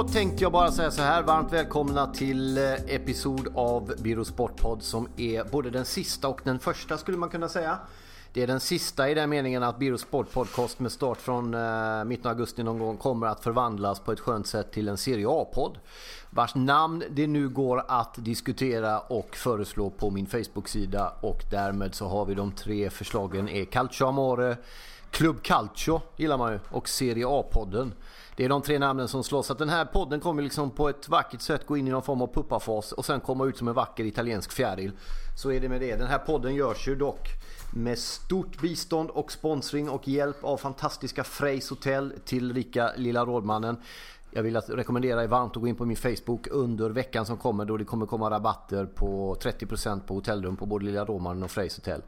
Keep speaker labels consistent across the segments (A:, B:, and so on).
A: Då tänkte jag bara säga så här, varmt välkomna till eh, episod av Biro Sportpodd som är både den sista och den första skulle man kunna säga. Det är den sista i den meningen att Biro Sportpodcast med start från eh, mitten av augusti någon gång kommer att förvandlas på ett skönt sätt till en Serie A-podd. Vars namn det nu går att diskutera och föreslå på min Facebook-sida och därmed så har vi de tre förslagen är Calcio Amore, Club Calcio gillar man ju och Serie A-podden. Det är de tre namnen som slåss. Att den här podden kommer liksom på ett vackert sätt gå in i någon form av puppafas och sen komma ut som en vacker italiensk fjäril. Så är det med det. Den här podden görs ju dock med stort bistånd och sponsring och hjälp av fantastiska Freys Hotel till rika Lilla Rådmannen. Jag vill rekommendera er varmt att gå in på min Facebook under veckan som kommer då det kommer komma rabatter på 30% på hotellrum på både Lilla Rådmannen och Freys Hotel.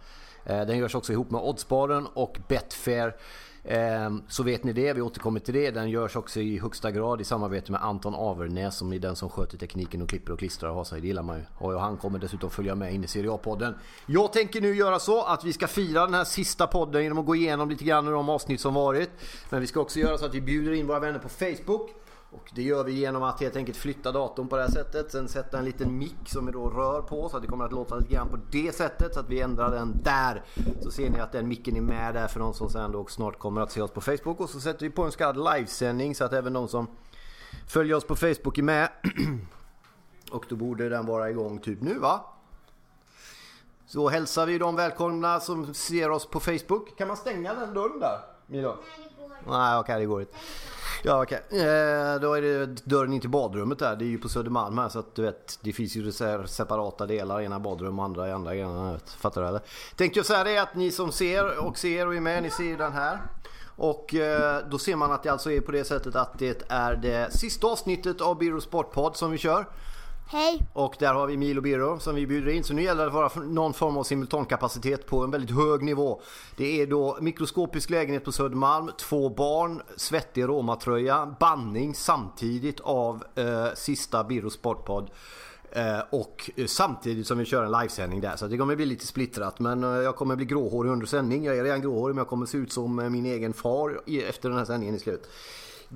A: Eh, den görs också ihop med Oddsbaren och Betfair. Ehm, så vet ni det, vi återkommer till det. Den görs också i högsta grad i samarbete med Anton Avernäs som är den som sköter tekniken och klipper och klistrar och har sig. Det gillar man ju. Och han kommer dessutom följa med in i Serie A-podden. Jag tänker nu göra så att vi ska fira den här sista podden genom att gå igenom lite grann de avsnitt som varit. Men vi ska också göra så att vi bjuder in våra vänner på Facebook. Och det gör vi genom att helt enkelt flytta datorn på det här sättet. Sen sätta en liten mick som vi då rör på så att det kommer att låta lite grann på det sättet. Så att vi ändrar den där. Så ser ni att den micken är med där för de som sen då snart kommer att se oss på Facebook. Och så sätter vi på en så kallad livesändning så att även de som följer oss på Facebook är med. Och då borde den vara igång typ nu va? Så hälsar vi de välkomna som ser oss på Facebook. Kan man stänga den dörren där? Milo? Nej, okej det går inte. Ja okej. Eh, då är det dörren in till badrummet där. Det är ju på Södermalm här så att du vet det finns ju separata delar. Ena badrum och andra i andra grenar. Fattar du eller? Tänkte jag säga det att ni som ser och ser och är med, ni ser ju den här. Och eh, då ser man att det alltså är på det sättet att det är det sista avsnittet av Biro Sportpodd som vi kör.
B: Hej!
A: Och där har vi Milo Biro som vi bjuder in. Så nu gäller det att vara någon form av simultankapacitet på en väldigt hög nivå. Det är då mikroskopisk lägenhet på Södermalm, två barn, svettig romatröja, bandning samtidigt av eh, sista Biro Sportpodd. Eh, och eh, samtidigt som vi kör en livesändning där. Så det kommer bli lite splittrat. Men eh, jag kommer bli gråhårig under sändning. Jag är redan gråhårig men jag kommer se ut som eh, min egen far efter den här sändningen i slut.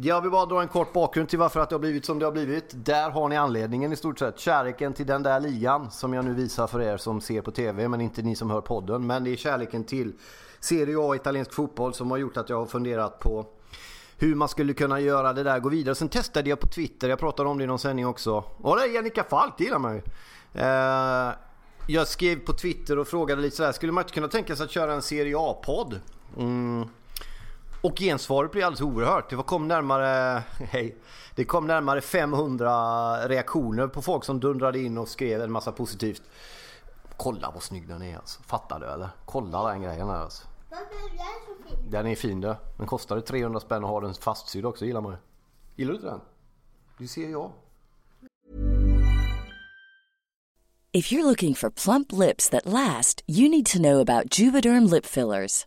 A: Jag vill bara dra en kort bakgrund till varför att det har blivit som det har blivit. Där har ni anledningen i stort sett. Kärleken till den där ligan som jag nu visar för er som ser på TV men inte ni som hör podden. Men det är kärleken till Serie A italiensk fotboll som har gjort att jag har funderat på hur man skulle kunna göra det där, gå vidare. Sen testade jag på Twitter, jag pratade om det i någon sändning också. Och det är Jannica Falk, det gillar man ju. Eh, jag skrev på Twitter och frågade lite sådär, skulle man inte kunna tänka sig att köra en Serie A-podd? Mm. Och gensvaret blev alldeles oerhört. Det kom närmare, hej, det kom närmare 500 reaktioner på folk som dundrade in och skrev en massa positivt. Kolla vad snygg den är alltså. Fattar du eller? Kolla den grejen här alltså.
B: Varför är den så fin?
A: Den är fin du. Den kostade 300 spänn att ha den fastsydd också, gillar man ju. Gillar du inte den? Det ser jag.
C: If you're looking for plump lips that last, you need to know about Juvederm lip fillers.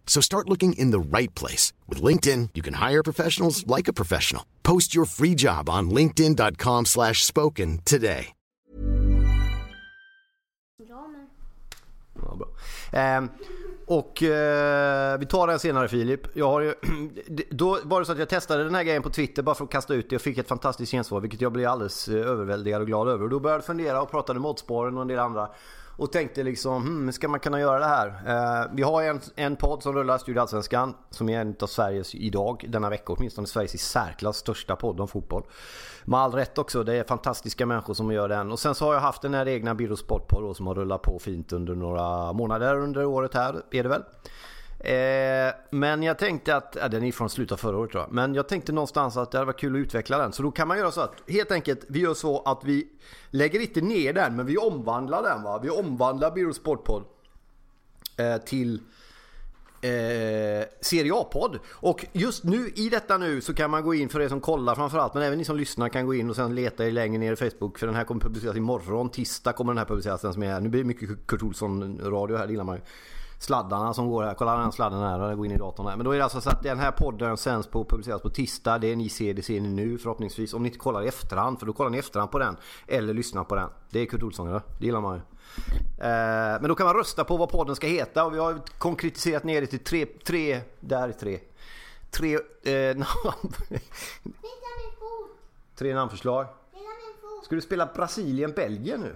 D: So start looking in the right place. With LinkedIn, you can hire professionals like a professional. Post your free job on linkedin.com slash spoken today.
B: Ja,
A: bra. Eh, och eh, vi tar den senare Filip. Jag har ju, då var det så att jag testade den här grejen på Twitter bara för att kasta ut det och fick ett fantastiskt gensvar vilket jag blev alldeles eh, överväldigad och glad över. Och då började jag fundera och pratade med modspåren och en del andra. Och tänkte liksom, hmm, ska man kunna göra det här? Eh, vi har en, en podd som rullar, Studio Allsvenskan, som är en av Sveriges, idag, denna vecka åtminstone, Sveriges i särklass största podd om fotboll. Med all rätt också, det är fantastiska människor som gör den. Och sen så har jag haft den här egna Birro Sportpodd då, som har rullat på fint under några månader under året här, är det väl. Eh, men jag tänkte att, ja, den är från slutet av förra året tror jag. Men jag tänkte någonstans att det hade varit kul att utveckla den. Så då kan man göra så att helt enkelt vi gör så att vi lägger inte ner den men vi omvandlar den va. Vi omvandlar Biro Sportpodd eh, till eh, Serie A-podd. Och just nu i detta nu så kan man gå in för er som kollar framförallt men även ni som lyssnar kan gå in och sen leta er längre ner i Facebook för den här kommer publiceras imorgon. Tisdag kommer den här publiceras den som är här. Nu blir det mycket Kurt Olsson radio här, det gillar man ju sladdarna som går här. Kolla den sladden här, och går in i datorn här. Men då är det alltså så att den här podden sänds på, publiceras på tisdag. Det ni ser, det ser ni nu förhoppningsvis. Om ni inte kollar i efterhand, för då kollar ni i efterhand på den. Eller lyssnar på den. Det är Kurt Olsson, eller? Det gillar man ju. Eh, men då kan man rösta på vad podden ska heta och vi har konkretiserat ner det till tre, tre, där är tre. Tre eh, namn. tre namnförslag. Ska du spela Brasilien-Belgien nu?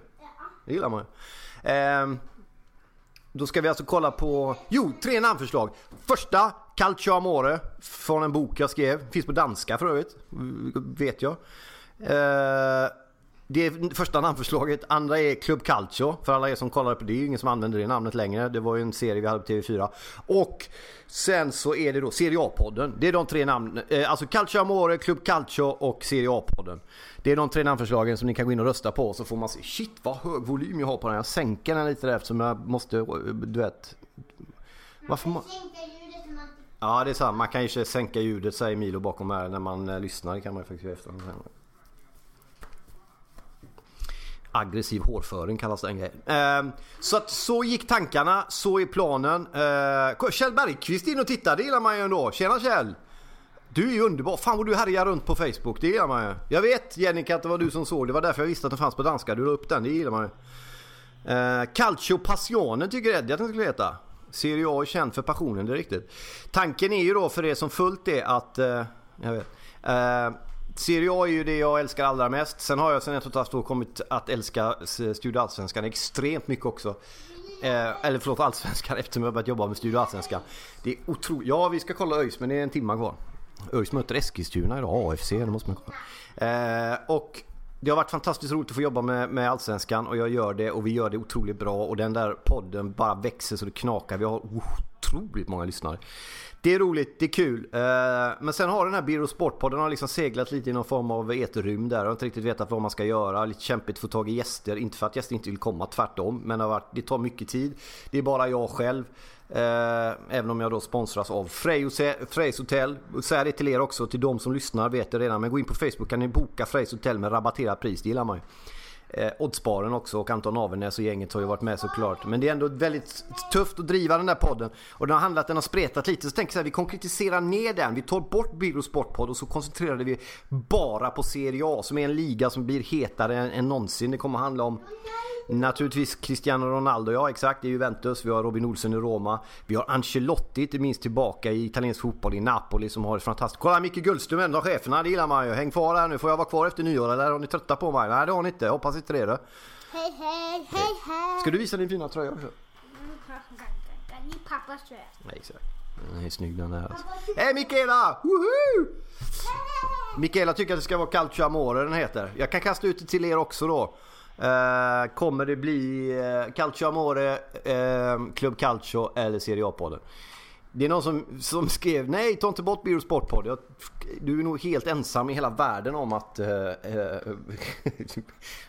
A: Det gillar man ju. Då ska vi alltså kolla på, jo, tre namnförslag. Första, Calcio Amore, från en bok jag skrev. Finns på danska för övrigt, vet jag. Eh, det är första namnförslaget. Andra är Club Calcio. För alla er som kollar på det. Det är ju ingen som använder det namnet längre. Det var ju en serie vi hade på TV4. Och sen så är det då Serie A-podden. Det är de tre namnen. Eh, alltså Calcio Amore, Club Calcio och Serie A-podden. Det är de tre namnförslagen som ni kan gå in och rösta på. Så får man se. Shit vad hög volym jag har på den. Jag sänker den lite där eftersom jag måste, du vet. Varför man... Ja det är sant. Man kan ju sänka ljudet säger Milo bakom här när man eh, lyssnar. Det kan man ju faktiskt göra efter. Aggressiv hårföring kallas den grejen. Eh, så att så gick tankarna, så är planen. Eh, Kjell Bergqvist in och titta, det gillar man ju ändå. Tjena Kjell! Du är ju underbar. Fan vad du härjar runt på Facebook, det gillar man ju. Jag vet Jennica att det var du som såg det, var därför jag visste att den fanns på danska. Du la upp den, det gillar man ju. Eh, Calcio Passionen tycker Eddie att den skulle heta. Serie A är känd för passionen, det är riktigt. Tanken är ju då för er som följt det att... Eh, jag vet. Eh, Serie A är ju det jag älskar allra mest. Sen har jag sen ett och ett halvt år kommit att älska eh, Studio Allsvenskan extremt mycket också. Eh, eller förlåt Allsvenskan eftersom jag börjat jobba med Studio Allsvenskan. Det är otroligt. Ja vi ska kolla ÖIS men det är en timma kvar. ÖIS möter Eskilstuna idag, AFC, det måste man kolla. Eh, och det har varit fantastiskt roligt att få jobba med, med Allsvenskan och jag gör det och vi gör det otroligt bra och den där podden bara växer så det knakar. Vi har otroligt många lyssnare. Det är roligt, det är kul. Eh, men sen har den här Biro Sportpodden har liksom seglat lite i någon form av eterrym där. Jag har inte riktigt vetat vad man ska göra. Lite kämpigt att få tag i gäster. Inte för att gäster inte vill komma, tvärtom. Men det tar mycket tid. Det är bara jag själv. Eh, även om jag då sponsras av Frejs Hotel. Säga det till er också, till de som lyssnar vet det redan. Men gå in på Facebook kan ni boka Frejs Hotel med rabatterat pris. Det gillar man ju. Eh, Oddsparen också och Anton Avenäs och gänget har ju varit med såklart. Men det är ändå väldigt tufft att driva den där podden. Och den har handlat, den har spretat lite. Så tänker jag så här, vi konkretiserar ner den. Vi tar bort Biro Sportpodd och så koncentrerar vi bara på Serie A som är en liga som blir hetare än, än någonsin. Det kommer handla om Naturligtvis Cristiano Ronaldo, ja exakt, i Juventus. Vi har Robin Olsen i Roma. Vi har Ancelotti inte minst tillbaka i italiensk fotboll i Napoli som har ett fantastiskt... Kolla Micke Gullström, en av cheferna, det gillar man ju. Häng kvar här nu, får jag vara kvar efter nyår eller har ni trötta på mig? Nej det har ni inte, hoppas inte det
B: då. Hej hej, hej hej!
A: Ska du visa din fina tröja också?
B: Det är pappas tröja.
A: Nej exakt. Den är snygg den här alltså. Hej Mikaela! Woho! Mikaela tycker att det ska vara Calcio Amore den heter. Jag kan kasta ut det till er också då. Uh, kommer det bli uh, Calcio Amore, uh, Club Calcio eller Serie A-podden? Det är någon som, som skrev nej ta inte bort Biro Sportpodd. du är nog helt ensam i hela världen om att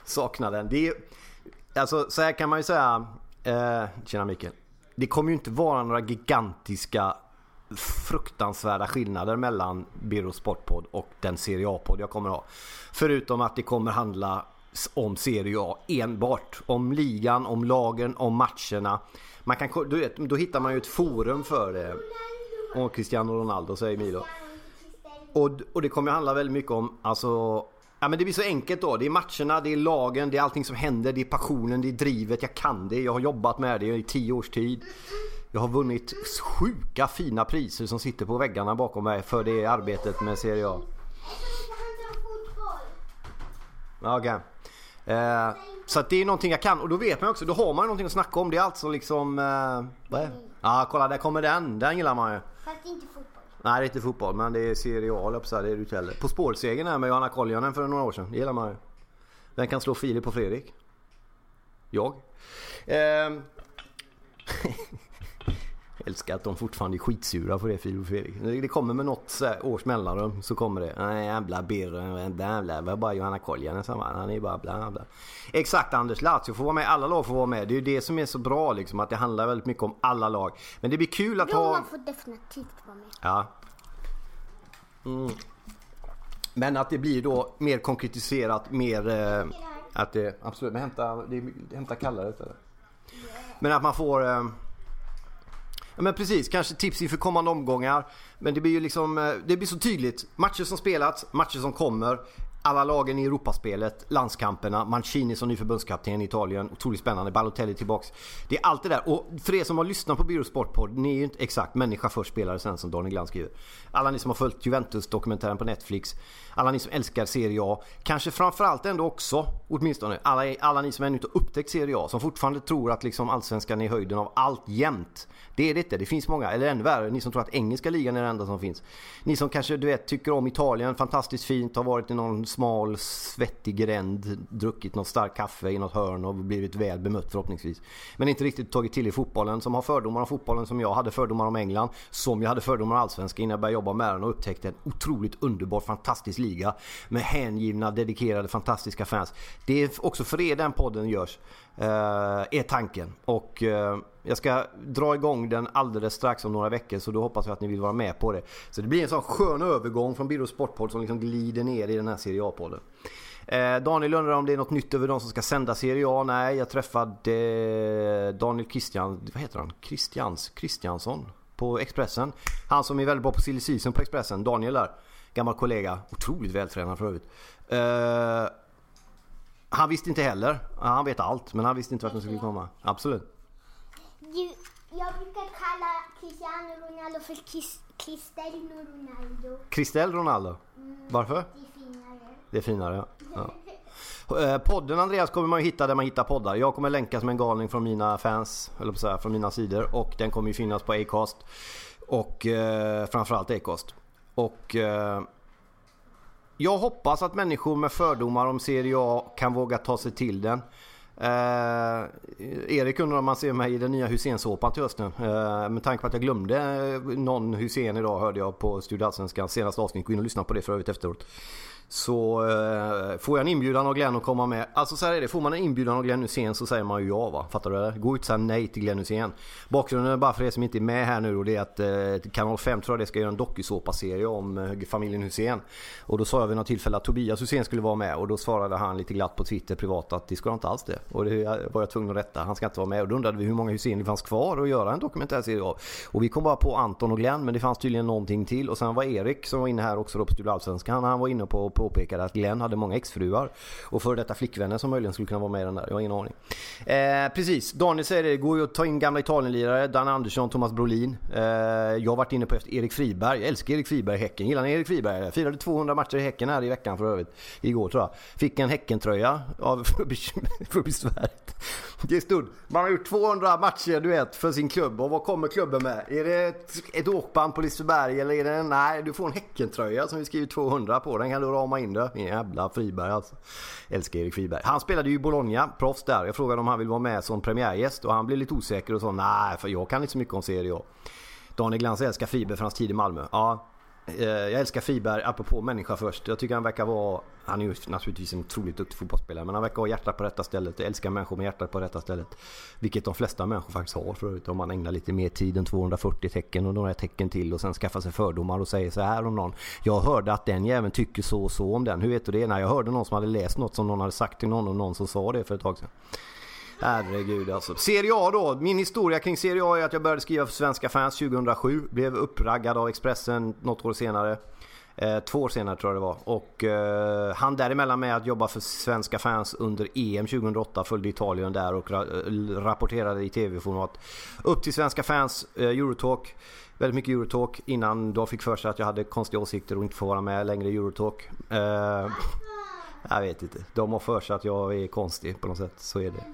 A: sakna den. Det är, alltså så här kan man ju säga. Uh, tjena Mikael. Det kommer ju inte vara några gigantiska fruktansvärda skillnader mellan Biro Sportpodd och den Serie A-podd jag kommer ha. Förutom att det kommer handla om Serie A enbart. Om ligan, om lagen, om matcherna. Man kan, du vet, då hittar man ju ett forum för eh, det. Och Cristiano Ronaldo säger Milo. Och, och det kommer handla väldigt mycket om, alltså Ja men det blir så enkelt då. Det är matcherna, det är lagen, det är allting som händer, det är passionen, det är drivet. Jag kan det, jag har jobbat med det i tio års tid. Jag har vunnit sjuka fina priser som sitter på väggarna bakom mig för det arbetet med Serie A. Okej. Okay. Eh, så det är någonting jag kan och då vet man också, då har man någonting att snacka om. Det är alltså liksom... Eh, vad är det? Ja ah, kolla där kommer den, den gillar man ju.
B: Fast inte fotboll.
A: Nej det är inte fotboll men det är Serie A det är det du inte heller. På spårsegern här med Johanna Koljonen för några år sedan, det gillar man ju. Vem kan slå Filip och Fredrik? Jag. Eh, älskar att de fortfarande är skitsura på det Filip och Fredrik. Det kommer med något års mellanrum så kommer det. Nej jävla birr, jävla, det var bara Johanna Koljanen som vann. Han är bara bla bla. Exakt Anders, Lazio får vara med. Alla lag får vara med. Det är ju det som är så bra liksom. Att det handlar väldigt mycket om alla lag. Men det blir kul att
B: Roma
A: ha...
B: får definitivt vara med.
A: Ja. Mm. Men att det blir då mer konkretiserat, mer... Eh, att det... Absolut, men hämta, det, hämta kallare istället. Men att man får... Eh, Ja, men precis, kanske tips inför kommande omgångar. Men det blir ju liksom, eh, det blir så tydligt. Matcher som spelats, matcher som kommer alla lagen i Europaspelet, landskamperna, Mancini som ny förbundskapten i Italien, otroligt spännande, Balotelli tillbaks. Det är allt det där. Och för er som har lyssnat på Byrå Sportpodd, ni är ju inte exakt människa först, spelare sen som Daniel Glans skriver. Alla ni som har följt Juventus-dokumentären på Netflix, alla ni som älskar Serie A, kanske framförallt ändå också, åtminstone, alla, alla ni som ännu inte upptäckt Serie A, som fortfarande tror att liksom allsvenskan är höjden av allt jämt. Det är det inte, det finns många, eller ännu värre, ni som tror att engelska ligan är den enda som finns. Ni som kanske, du vet, tycker om Italien, fantastiskt fint, har varit i någon smal, svettig gränd, druckit något starkt kaffe i något hörn och blivit väl bemött förhoppningsvis. Men inte riktigt tagit till i fotbollen, som har fördomar om fotbollen som jag hade fördomar om England, som jag hade fördomar om allsvenskan innan jag började jobba med den och upptäckte en otroligt underbar, fantastisk liga med hängivna, dedikerade, fantastiska fans. Det är också för er den podden görs, Eh, är tanken. Och eh, jag ska dra igång den alldeles strax om några veckor så då hoppas jag att ni vill vara med på det. Så det blir en sån skön övergång från Biro Sportpodd som liksom glider ner i den här Serie A-podden. Eh, Daniel undrar om det är något nytt över de som ska sända Serie A. Nej, jag träffade Daniel Christian, vad heter han? Christians, Christiansson på Expressen. Han som är väldigt bra på silly season på Expressen. Daniel där. Gammal kollega. Otroligt vältränad för övrigt. Han visste inte heller. Han vet allt men han visste inte vart den skulle komma. Absolut.
B: Jag brukar kalla Cristiano Ronaldo för Cristiano Ronaldo.
A: Cristel Ronaldo? Mm, Varför?
B: Det är finare.
A: Det är finare ja. ja. Eh, podden Andreas kommer man ju hitta där man hittar poddar. Jag kommer länka som en galning från mina fans, eller på säga, från mina sidor. Och den kommer ju finnas på Acast. Och eh, framförallt Acast. och eh, jag hoppas att människor med fördomar om Serie A kan våga ta sig till den. Eh, Erik undrar om man ser mig i den nya Hussein-såpan till hösten. Eh, med tanke på att jag glömde eh, någon Hussein idag hörde jag på Studio Allsvenskans senaste avsnitt. Gå in och lyssna på det för övrigt efteråt. Så eh, får jag en inbjudan av Glenn att komma med. Alltså så här är det, får man en inbjudan av Glenn Hysén så säger man ju ja va. Fattar du det? Gå ut och säga nej till Glenn Hysén. Bakgrunden är bara för er som inte är med här nu och det är att eh, Kanal 5 tror jag det ska göra en dokusåpa-serie om eh, familjen Hysén. Och då sa jag vid något tillfälle att Tobias Hysén skulle vara med och då svarade han lite glatt på Twitter privat att det ska inte alls det. Och det var jag tvungen att rätta. Han ska inte vara med. Och då undrade vi hur många Hussein det fanns kvar att göra en dokumentärserie av. Och vi kom bara på Anton och Glenn men det fanns tydligen någonting till. Och sen var Erik som var inne här också då på Studio Allsvenskan. Han var inne på och påpekade att Glenn hade många exfruar och före detta flickvänner som möjligen skulle kunna vara med i den där. Jag har ingen aning. Eh, precis, Daniel säger det. Det går ju att ta in gamla Italienlirare. Dan Andersson, Thomas Brolin. Eh, jag har varit inne på Erik Friberg. Jag älskar Erik Friberg i Häcken. Gillar ni Erik Friberg? Jag firade 200 matcher i Häcken här i veckan för övrigt. Igår tror jag. Fick en Häckentröja av Furbisvärdet. Det stod, man har gjort 200 matcher du vet för sin klubb och vad kommer klubben med? Är det ett, ett åkband på Liseberg eller är det en, nej du får en Häckentröja som vi skriver 200 på. Den kan du rama in det. Jävla Friberg alltså. Älskar Erik Friberg. Han spelade ju i Bologna, proffs där. Jag frågade om han vill vara med som premiärgäst och han blev lite osäker och sa nej för jag kan inte så mycket om Serie A. Daniel Glans älskar Friberg för hans tid i Malmö. Ja, Eh, jag älskar Friberg, apropå människa först. Jag tycker han verkar vara... Han är ju naturligtvis en otroligt duktig fotbollsspelare men han verkar ha hjärtat på rätta stället. Jag älskar människor med hjärtat på rätta stället. Vilket de flesta människor faktiskt har förut. Om man ägnar lite mer tid än 240 tecken och några tecken till och sen skaffar sig fördomar och säger så här om någon. Jag hörde att den jäveln tycker så och så om den. Hur vet du det? Nej jag hörde någon som hade läst något som någon hade sagt till någon och någon som sa det för ett tag sedan. Herregud alltså. Serie A då. Min historia kring Serie A är att jag började skriva för svenska fans 2007. Blev uppraggad av Expressen något år senare. Eh, två år senare tror jag det var. Och eh, han däremellan med att jobba för svenska fans under EM 2008. Följde Italien där och ra eh, rapporterade i tv-format. Upp till svenska fans, eh, Eurotalk. Väldigt mycket Eurotalk innan de fick för sig att jag hade konstiga åsikter och inte får vara med längre i Eurotalk. Eh, jag vet inte. De har för sig att jag är konstig på något sätt. Så är det.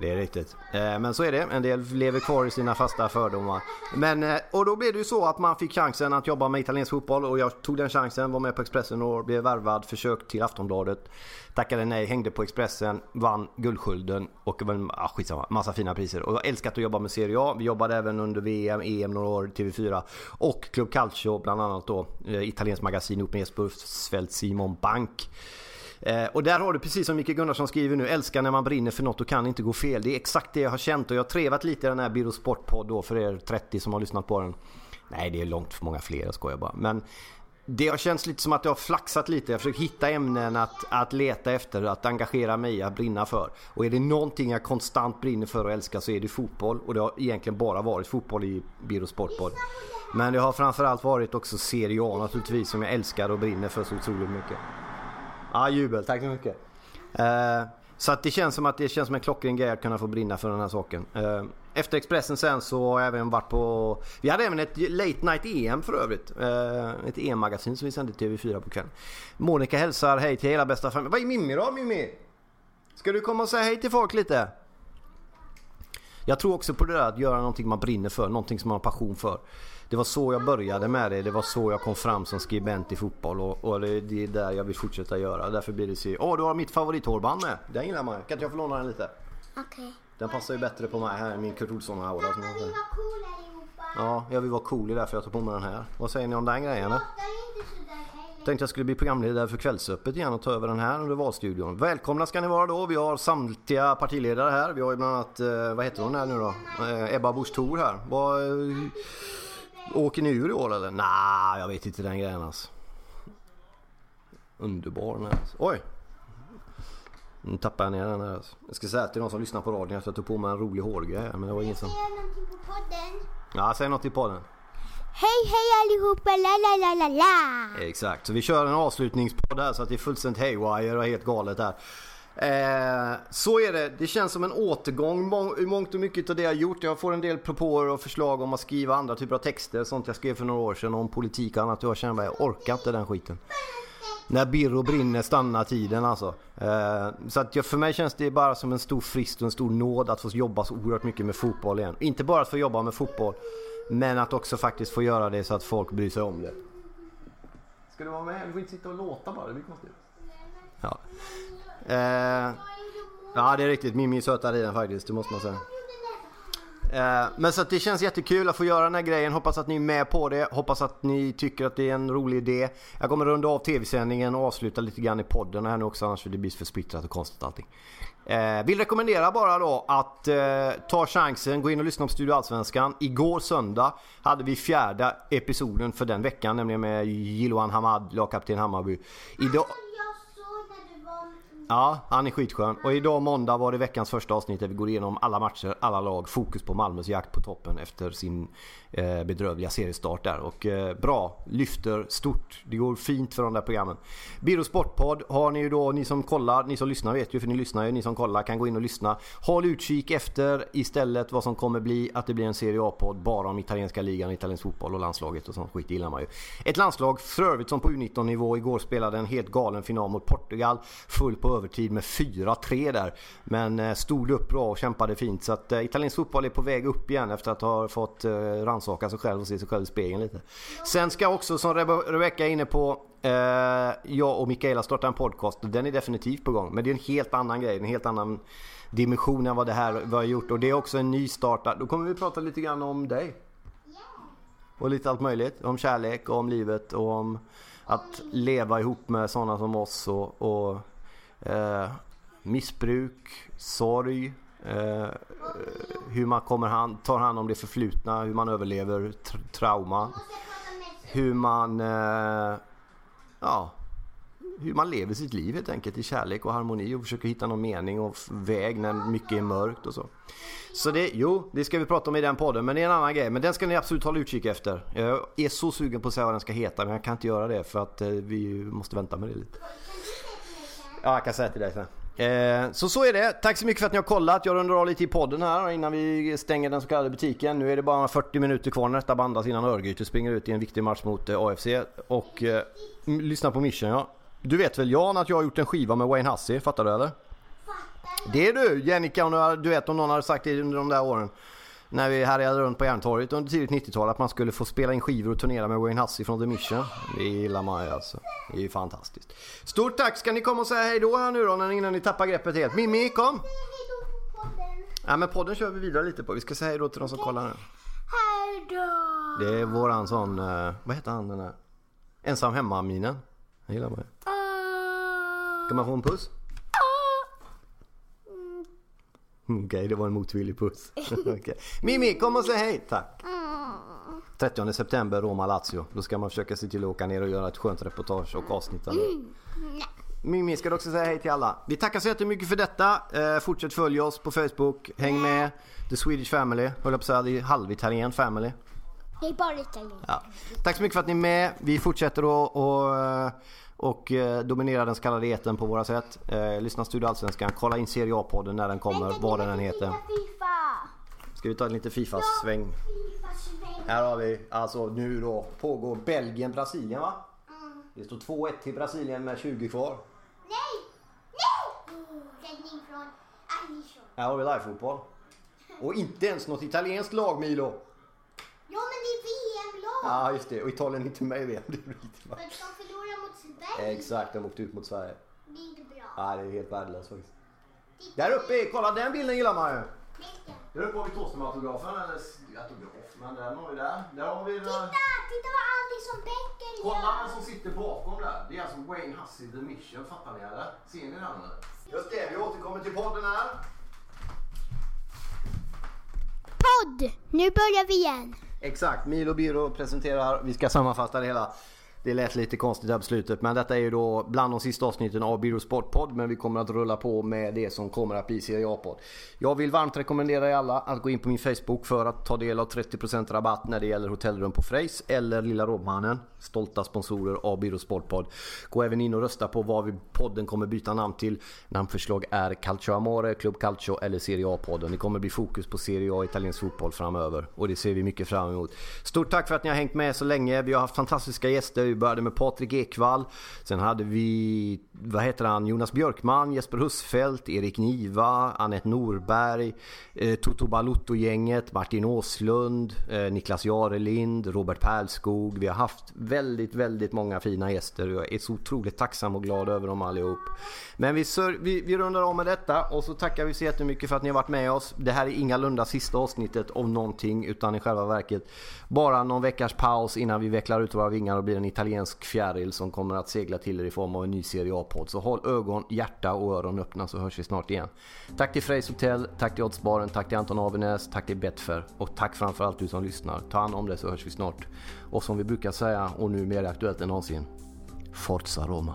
A: Det är riktigt. Eh, men så är det. En del lever kvar i sina fasta fördomar. Men, eh, och då blev det ju så att man fick chansen att jobba med italiensk fotboll och jag tog den chansen, var med på Expressen och blev värvad, försök till Aftonbladet. Tackade nej, hängde på Expressen, vann Guldskölden och ah, skitsamma, massa fina priser. Och jag älskat att jobba med Serie A. Vi jobbade även under VM, EM några år, TV4 och Club Calcio bland annat då. Italiensk italienskt magasin ihop med Jesper Simon Bank. Eh, och där har du precis som Micke Gunnarsson skriver nu, älskar när man brinner för något och kan inte gå fel. Det är exakt det jag har känt och jag har trevat lite i den här Biro Sportpodd då för er 30 som har lyssnat på den. Nej, det är långt för många fler, jag skojar bara. Men det har känts lite som att jag har flaxat lite. Jag har försökt hitta ämnen att, att leta efter, att engagera mig i, att brinna för. Och är det någonting jag konstant brinner för och älskar så är det fotboll. Och det har egentligen bara varit fotboll i Biro Sportpodd. Men det har framförallt varit också Serie A naturligtvis som jag älskar och brinner för så otroligt mycket. Ja, jubel. Tack så mycket. Eh, så att det känns som att det känns som en klockren grej att kunna få brinna för den här saken. Eh, efter Expressen sen så har jag även varit på... Vi hade även ett Late Night EM för övrigt. Eh, ett EM-magasin som vi sände TV4 på kvällen. Monica hälsar hej till hela bästa familjen. Vad är Mimmi då Mimmi? Ska du komma och säga hej till folk lite? Jag tror också på det där att göra någonting man brinner för, någonting som man har passion för. Det var så jag började med det. Det var så jag kom fram som skribent i fotboll och, och det, det, är där jag vill fortsätta göra. Därför blir det så. Åh, oh, du har mitt favorithårband med. Den gillar man. Kan inte jag få låna den lite?
B: Okej. Okay.
A: Den passar ju bättre på mig här, min Kurt Olsson-aura.
B: Som jag vill vara cool allihopa.
A: Ja, jag vill vara cool, det är därför jag tar på mig den här. Vad säger ni om den grejen? Eller? Tänkte jag skulle bli programledare för Kvällsöppet igen och ta över den här under valstudion. Välkomna ska ni vara då. Vi har samtliga partiledare här. Vi har ju bland annat, eh, vad heter hon här nu då? Eh, Ebba Busch Thor här. Vad, Åker ni ur i år eller? Nej, nah, jag vet inte den grejen alltså. Underbar den. Alltså. Oj! Nu tappar jag ner den här. Alltså. Jag ska säga till de som lyssnar på radion att jag tog på mig en rolig hårgrej. Men det var ingen som...
B: Säga någonting på podden.
A: Ja, säg något i podden.
B: Hej hej allihopa, la la la la la!
A: Exakt, så vi kör en avslutningspodd här så att det är fullständigt haywire och helt galet här. Eh, så är det. Det känns som en återgång i mångt och mycket av det jag gjort. Jag får en del propåer och förslag om att skriva andra typer av texter. Sånt jag skrev för några år sedan om politik och annat. Jag känner bara, jag orkar inte den skiten. När Birro brinner stannar tiden alltså. Eh, så att jag, för mig känns det bara som en stor frist och en stor nåd att få jobba så oerhört mycket med fotboll igen. Inte bara att få jobba med fotboll. Men att också faktiskt få göra det så att folk bryr sig om det. Ska du vara med? Du får inte sitta och låta bara, det blir konstigt. Ja. Eh, ja, det är riktigt. Mimmi är sötare i den faktiskt, det måste man säga. Eh, men så att det känns jättekul att få göra den här grejen. Hoppas att ni är med på det. Hoppas att ni tycker att det är en rolig idé. Jag kommer runda av tv-sändningen och avsluta lite grann i podden här nu också annars blir det för splittrat och konstigt allting. Eh, vill rekommendera bara då att eh, ta chansen, gå in och lyssna på Studio Allsvenskan. Igår söndag hade vi fjärde episoden för den veckan, nämligen med Jiloan Hamad, lagkapten Hammarby. Idag...
B: Jag såg när du var...
A: Ja, han är skitskön. Och idag måndag var det veckans första avsnitt där vi går igenom alla matcher, alla lag. Fokus på Malmös jakt på toppen efter sin eh, bedrövliga seriestart där. Och eh, bra, lyfter stort. Det går fint för de där programmen. Biro Sportpodd har ni ju då, ni som kollar, ni som lyssnar vet ju för ni lyssnar ju, ni som kollar kan gå in och lyssna. Håll utkik efter istället vad som kommer bli att det blir en Serie A-podd bara om italienska ligan, italiensk fotboll och landslaget och sånt skit gillar man ju. Ett landslag för övrigt som på U19 nivå igår spelade en helt galen final mot Portugal. Full på övertid med 4-3 där. Men eh, stod upp bra och kämpade fint. Så att eh, italiensk fotboll är på väg upp igen efter att ha fått eh, rannsaka sig själv och se sig själv i spegeln lite. Sen ska också som Rebe- Rebecca är inne på jag och Mikaela starta en podcast. Den är definitivt på gång. Men det är en helt annan grej. En helt annan dimension än vad det här vi har gjort. Och det är också en ny start. Då kommer vi prata lite grann om dig. Och lite allt möjligt. Om kärlek och om livet och om att leva ihop med sådana som oss och, och eh, missbruk, sorg, eh, hur man kommer hand, tar hand om det förflutna, hur man överlever tra trauma, hur man eh, ja, hur man lever sitt liv helt enkelt i kärlek och harmoni och försöker hitta någon mening och väg när mycket är mörkt och så. Så det, jo, det ska vi prata om i den podden men det är en annan grej. Men den ska ni absolut hålla utkik efter. Jag är så sugen på att säga vad den ska heta men jag kan inte göra det för att eh, vi måste vänta med det lite. Ja, jag kan säga till dig sen. Eh, så så är det. Tack så mycket för att ni har kollat. Jag rundar av lite i podden här innan vi stänger den så kallade butiken. Nu är det bara 40 minuter kvar när detta bandas innan Örgryte springer ut i en viktig match mot eh, AFC. Och eh, lyssna på Mission ja. Du vet väl Jan att jag har gjort en skiva med Wayne Hussey, fattar du eller? Det är du Jennica, om du, du vet om någon hade sagt det under de där åren. När vi härjade runt på Järntorget under tidigt 90-tal att man skulle få spela in skivor och turnera med Wayne Hussey från The Mission. Det gillar man ju alltså. Det är ju fantastiskt. Stort tack! Ska ni komma och säga hej då här nu då innan ni tappar greppet helt? Mimmi, kom! Ja men podden kör vi vidare lite på. Vi ska säga hej då till de som kollar nu.
B: Hej då!
A: Det är våran sån, eh, vad heter han den där? Ensam hemma-minen. Jag gillar man ju.
B: Ah.
A: Kan man få en puss? Mm, Okej, det var en motvillig puss. Okej. Mimmi, kom och säg hej! Tack! 30 september, Roma-Lazio. Då ska man försöka se till att åka ner och göra ett skönt reportage och avsnitt där. Mimmi ska du också säga hej till alla. Vi tackar så jättemycket för detta. Eh, fortsätt följa oss på Facebook. Häng med The Swedish Family. Höll jag på att säga, det är halvitalien family.
B: Det är bara italien.
A: Ja. Tack så mycket för att ni är med. Vi fortsätter att och, eh, dominera den kallade etern på våra sätt. Eh, lyssna Studio Allsvenskan. Kolla in Serie A-podden när den kommer, vad den än heter. Ska vi ta en liten Fifa-sväng? Här har vi alltså nu då pågår Belgien-Brasilien va? Det står 2-1 till Brasilien med 20 kvar.
B: Nej! Nej! Räddning från Alisson.
A: Här har vi live-fotboll. Och inte ens något italienskt lag Milo.
B: Ja men det är VM-lag!
A: Ja just det, och Italien är inte med i VM. Det är riktigt Exakt, de åkte ut mot Sverige.
B: Det är inte bra.
A: Ja, det är helt värdelöst faktiskt. Där uppe, kolla den bilden gillar man ju. Där uppe har vi Thåström-autografen, eller autograf, men den har vi där. Där har vi.
B: Titta! Titta vad Alisson Becker
A: Kolla vem
B: gör!
A: som sitter bakom där. Det är alltså Wayne Hussey The Mission, fattar ni eller? Ser ni den? Just det, vi återkommer till podden här.
B: Podd! Nu börjar vi igen.
A: Exakt, Milo Biro presenterar, vi ska sammanfatta det hela. Det lät lite konstigt där på slutet men detta är ju då bland de sista avsnitten av Biro Sportpodd men vi kommer att rulla på med det som kommer att bli Serie A-podd. Jag vill varmt rekommendera er alla att gå in på min Facebook för att ta del av 30% rabatt när det gäller hotellrum på Freys eller Lilla Rådmannen. Stolta sponsorer av Biro Sportpodd. Gå även in och rösta på vad vi podden kommer byta namn till. Namnförslag är Calcio Amore, Club Calcio eller Serie A-podden. Det kommer bli fokus på Serie A och italiensk fotboll framöver och det ser vi mycket fram emot. Stort tack för att ni har hängt med så länge. Vi har haft fantastiska gäster. Vi började med Patrik Ekwall. Sen hade vi, vad heter han, Jonas Björkman, Jesper Husfeldt, Erik Niva, Annette Norberg, eh, Toto Balutto-gänget, Martin Åslund, eh, Niklas Jarelind, Robert Pärlskog. Vi har haft väldigt, väldigt många fina gäster. Jag är så otroligt tacksam och glad över dem allihop. Men vi, vi, vi rundar av med detta och så tackar vi så jättemycket för att ni har varit med oss. Det här är ingalunda sista avsnittet av någonting utan i själva verket bara någon veckas paus innan vi vecklar ut våra vingar och blir en italiensk italiensk fjäril som kommer att segla till er i form av en ny Serie A-podd. Så håll ögon, hjärta och öron öppna så hörs vi snart igen. Tack till Freys Hotel, tack till Oddsbaren, tack till Anton Avenäs, tack till Betfair och tack framförallt du som lyssnar. Ta hand om det så hörs vi snart. Och som vi brukar säga och nu mer aktuellt än någonsin. Forza Roma.